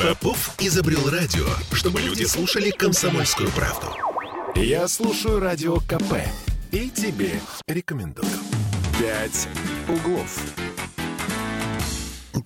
Попов изобрел радио, чтобы люди слушали комсомольскую правду. Я слушаю радио КП и тебе рекомендую. «Пять углов».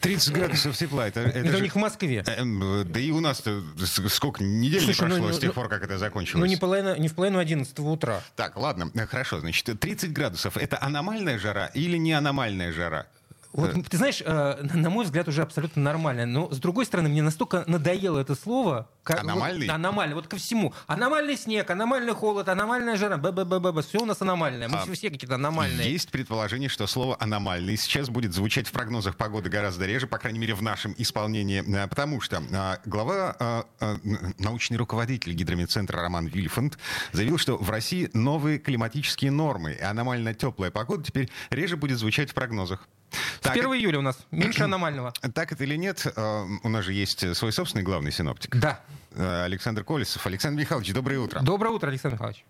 30 градусов тепла. Это, это, Это у же- них в Москве. Э, Да и у нас-то сколько недель не Слушай, ну, прошло ну, с тех ну, пор, как это Ну, закончилось. не, половина, не в половину 11 утра. Так, ладно, э, хорошо. Значит, 30 градусов — это аномальная жара или не аномальная жара? Вот, ты знаешь, э, на мой взгляд, уже абсолютно нормально. Но, с другой стороны, мне настолько надоело это слово. как- Аномальный? Вот, аномальный, вот ко всему. Аномальный снег, аномальный холод, аномальная жара. Б-б-б-б. Все у нас аномальное. Мы А, все, какие-то аномальные. Есть предположение, что слово «аномальный» сейчас будет звучать в прогнозах погоды гораздо реже, по крайней мере, в нашем исполнении, э, потому что э, глава, э, э, научный руководитель гидромедцентра Роман Вильфанд заявил, что в России новые климатические нормы, и аномально теплая погода теперь реже будет звучать в прогнозах. С Так, 1 июля у нас меньше аномального. так это или нет, э, у нас же есть свой собственный главный синоптик, Да. э, Александр Колесов. Александр Михайлович, доброе утро. Доброе утро, Александр Михайлович.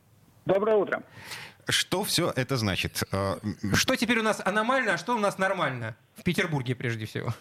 Доброе утро. Что все это значит? Э, Что теперь у нас аномально, а что у нас нормально? В Петербурге, прежде всего.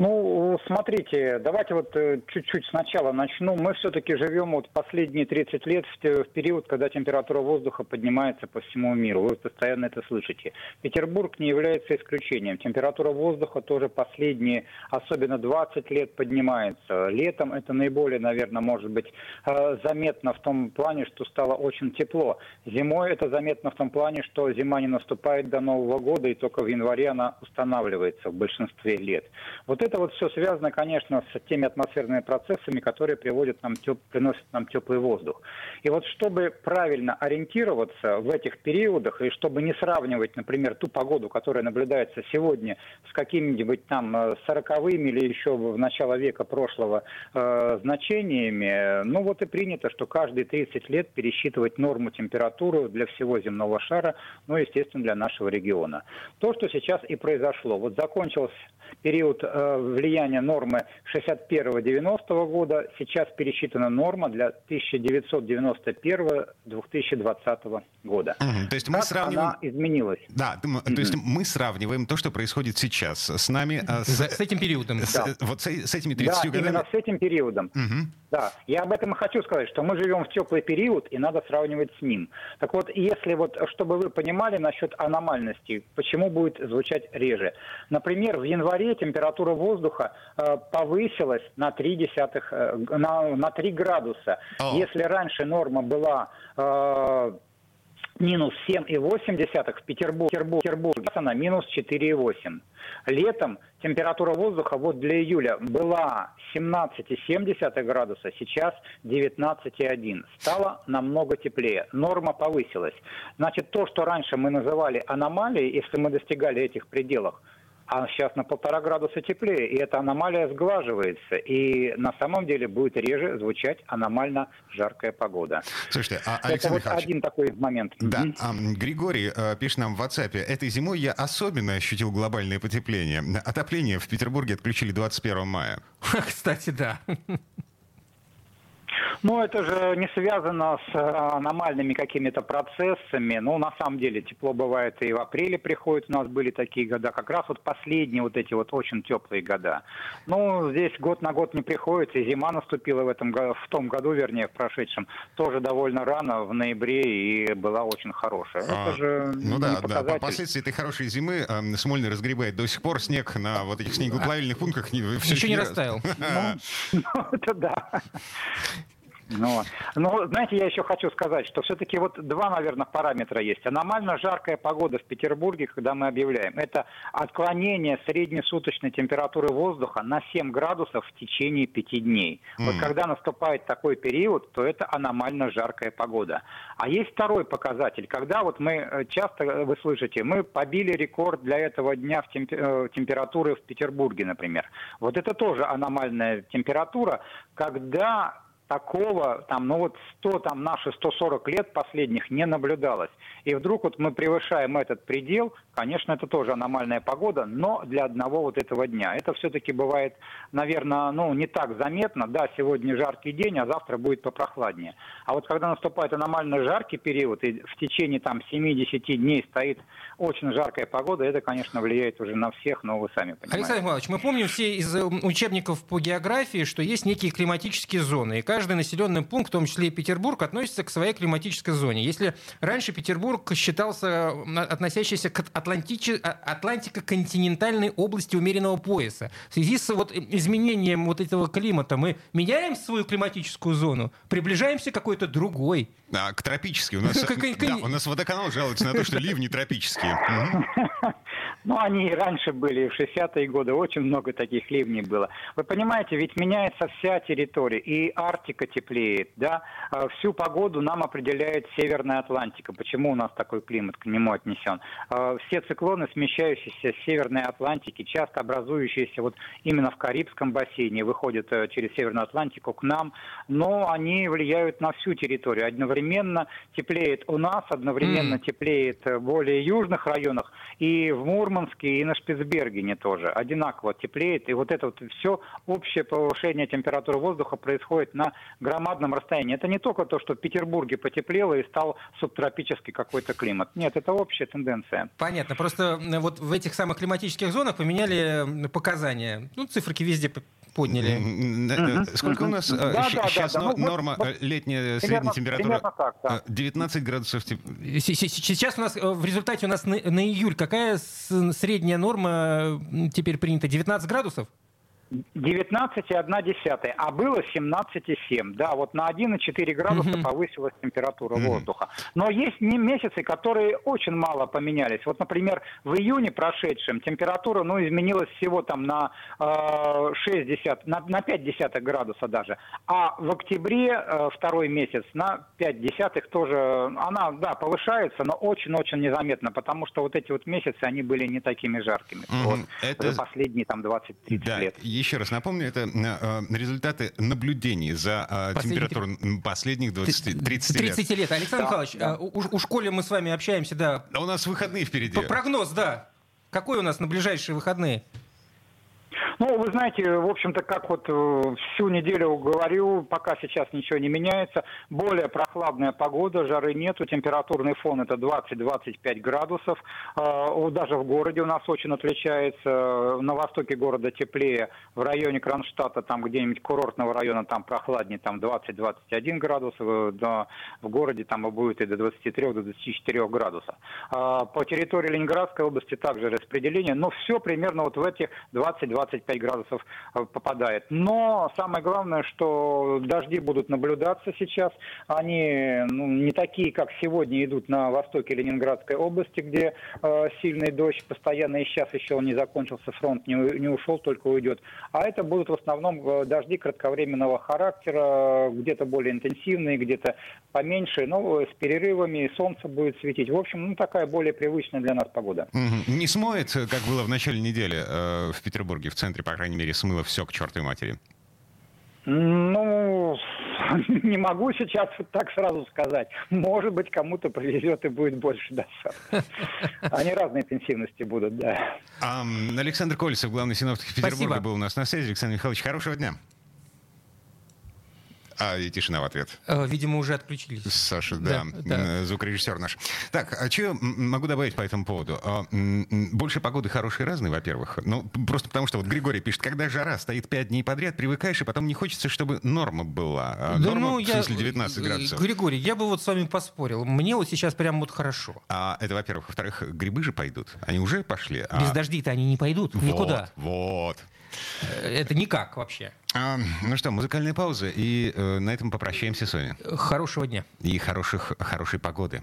Ну, смотрите, давайте вот э, чуть-чуть сначала начну. Мы все-таки живем вот последние 30 лет в, период, когда температура воздуха поднимается по всему миру. Вы постоянно это слышите. Петербург не является исключением. Температура воздуха тоже последние, особенно 20 лет, поднимается. Летом это наиболее, наверное, может быть э, заметно в том плане, что стало очень тепло. Зимой это заметно в том плане, что зима не наступает до Нового года, и только в январе она устанавливается в большинстве лет. Вот это вот все связано, конечно, с теми атмосферными процессами, которые приводят нам теп- приносят нам теплый воздух. И вот чтобы правильно ориентироваться в этих периодах, и чтобы не сравнивать, например, ту погоду, которая наблюдается сегодня с какими-нибудь там э, сороковыми или еще в начало века прошлого э, значениями, ну вот и принято, что каждые 30 лет пересчитывать норму температуры для всего земного шара, ну, естественно, для нашего региона. То, что сейчас и произошло. Вот закончился период э, влияния нормы 61-90 года, сейчас пересчитана норма для 1991-2020 года. мгм. То есть мы Как сравниваем... она изменилась? Да, то есть мы сравниваем то, что происходит сейчас с нами, э, с, С этим периодом. с, Да. э, вот с, с этими Да, 30 годами. именно с этим периодом. Мгм. Да, я об этом и хочу сказать, что мы живем в теплый период, и надо сравнивать с ним. Так вот, если вот, чтобы вы понимали насчет аномальности, почему будет звучать реже. Например, в январе температура воздуха э, повысилась на 3, десятых, э, на, на 3 градуса. О. Если раньше норма была э, минус 7,8 в Петербурге, Петербурге, она минус 4,8. Летом температура воздуха вот для июля была 17,7 градуса, сейчас 19,1. Стало намного теплее, норма повысилась. Значит, то, что раньше мы называли аномалией, если мы достигали этих пределов, а сейчас на полтора градуса теплее, и эта аномалия сглаживается, и на самом деле будет реже звучать аномально жаркая погода. Слушайте, а, Это Александр вот Михайлович, один такой момент. Да, Мгм. а, Григорий э, пишет нам в WhatsApp. Этой зимой я особенно ощутил глобальное потепление. Отопление в Петербурге отключили 21 мая. Кстати, да. Ну, это же не связано с э, аномальными какими-то процессами. Ну, на самом деле, тепло бывает и в апреле приходит. У нас были такие года. Как раз вот последние вот эти вот очень теплые года. Ну, здесь год на год не приходится. И зима наступила в этом в том году, вернее, в прошедшем, тоже довольно рано, в ноябре, и была очень хорошая. А, это же ну да, да. по- Последствия этой хорошей зимы э, Смольный разгребает до сих пор снег на вот этих снегоплавильных пунктах. еще не растаял. Ну, это да. Ну, ну, знаете, я еще хочу сказать, что все-таки вот два, наверное, параметра есть. Аномально жаркая погода в Петербурге, когда мы объявляем, это отклонение среднесуточной температуры воздуха на 7 градусов в течение пяти дней. Вот М. когда наступает такой период, то это аномально жаркая погода. А есть второй показатель, когда вот мы э, часто, э, вы слышите, мы побили рекорд для этого дня в темпе- э, температуры в Петербурге, например. Вот это тоже аномальная температура, когда такого там, ну вот 100, там наши 140 лет последних не наблюдалось. И вдруг вот мы превышаем этот предел, конечно, это тоже аномальная погода, но для одного вот этого дня. Это все-таки бывает, наверное, ну не так заметно. Да, сегодня жаркий день, а завтра будет попрохладнее. А вот когда наступает аномально жаркий период, и в течение там 70 дней стоит очень жаркая погода, это, конечно, влияет уже на всех, но вы сами понимаете. Александр Иванович, мы помним все из э, учебников по географии, что есть некие климатические зоны, и каждый населенный пункт, в том числе и Петербург, относится к своей климатической зоне. Если раньше Петербург считался относящийся к Атлантичи... А, Атлантико-континентальной области умеренного пояса, в связи с вот изменением вот этого климата мы меняем свою климатическую зону, приближаемся к какой-то другой. А, к тропической. У нас, да, у нас водоканал жалуется на то, что ливни тропические. Ну, они и раньше были, в 60-е годы очень много таких ливней было. Вы понимаете, ведь меняется вся территория, и Арктика теплеет, да, а всю погоду нам определяет Северная Атлантика. Почему у нас такой климат к нему отнесен? А все циклоны, смещающиеся с Северной Атлантики, часто образующиеся вот именно в Карибском бассейне, выходят э, через Северную Атлантику к нам, но они влияют на всю территорию. Одновременно теплеет у нас, одновременно mm. теплеет в более южных районах, и в Мурманске и на Шпицбергене тоже одинаково теплеет. И вот это вот все общее повышение температуры воздуха происходит на громадном расстоянии. Это не только то, что в Петербурге потеплело и стал субтропический какой-то климат. Нет, это общая тенденция. Понятно. Просто вот в этих самых климатических зонах поменяли показания. Ну, циферки везде подняли. Сколько у нас сейчас э, норма э, летняя средняя температура? 19 градусов. Сейчас у нас э, в результате у нас на июль какая средняя норма теперь принята? 19 градусов? 19,1, а было 17,7. Да, вот на 1,4 градуса mm-hmm. повысилась температура mm-hmm. воздуха. Но есть не месяцы, которые очень мало поменялись. Вот, например, в июне прошедшем температура ну, изменилась всего там на, э, 60, на, на 5 десятых градуса даже. А в октябре, э, второй месяц, на 5 десятых тоже, она, да, повышается, но очень-очень незаметно, потому что вот эти вот месяцы, они были не такими жаркими. Mm-hmm. Вот, Это... За последние там 20-30 да. лет еще раз напомню, это э, результаты наблюдений за э, Последний... температуру последних 20, 30 лет. 30 лет. Александр да, Михайлович, да. у, у школе мы с вами общаемся, да. А у нас выходные впереди. Прогноз, да. Какой у нас на ближайшие выходные? Ну, вы знаете, в общем-то, как вот э, всю неделю говорю, пока сейчас ничего не меняется. Более прохладная погода, жары нету, температурный фон это 20-25 градусов. А, даже в городе у нас очень отличается. На востоке города теплее, в районе Кронштадта, там где-нибудь курортного района, там прохладнее, там 20-21 градусов. Да, в городе там будет и до 23-24 градусов. А, по территории Ленинградской области также распределение, но все примерно вот в этих 20-25 25 градусов э, попадает. Но самое главное, что дожди будут наблюдаться сейчас. Они ну, не такие, как сегодня идут на востоке Ленинградской области, где э, сильный дождь постоянно и сейчас еще он не закончился, фронт не, не ушел, только уйдет. А это будут в основном э, дожди кратковременного характера, где-то более интенсивные, где-то поменьше, но с перерывами, солнце будет светить. В общем, ну такая более привычная для нас погода. Не смоет, как было в начале недели э, в Петербурге, в центре центре, по крайней мере, смыло все к чертовой матери? Ну, не могу сейчас так сразу сказать. Может быть, кому-то повезет и будет больше досад. Они разной интенсивности будут, да. Александр Колесов, главный синоптик Петербурга, был у нас на связи. Александр Михайлович, хорошего дня. А, и тишина в ответ. Э, видимо, уже отключились. Саша, да, да, да. звукорежиссер наш. Так, а что я могу добавить по этому поводу? А, больше погоды хорошие разные, во-первых. Ну, просто потому что вот Григорий пишет, когда жара стоит 5 дней подряд, привыкаешь, и потом не хочется, чтобы норма была. А да, норма, ну, в смысле, 19 градусов. Григорий, я бы вот с вами поспорил. Мне вот сейчас прям вот хорошо. А это, во-первых. Во-вторых, грибы же пойдут. Они уже пошли. Без а... дождей-то они не пойдут вот, никуда. Вот. Это никак вообще. А, ну что, музыкальная пауза, и э, на этом попрощаемся с вами. Хорошего дня. И хороших, хорошей погоды.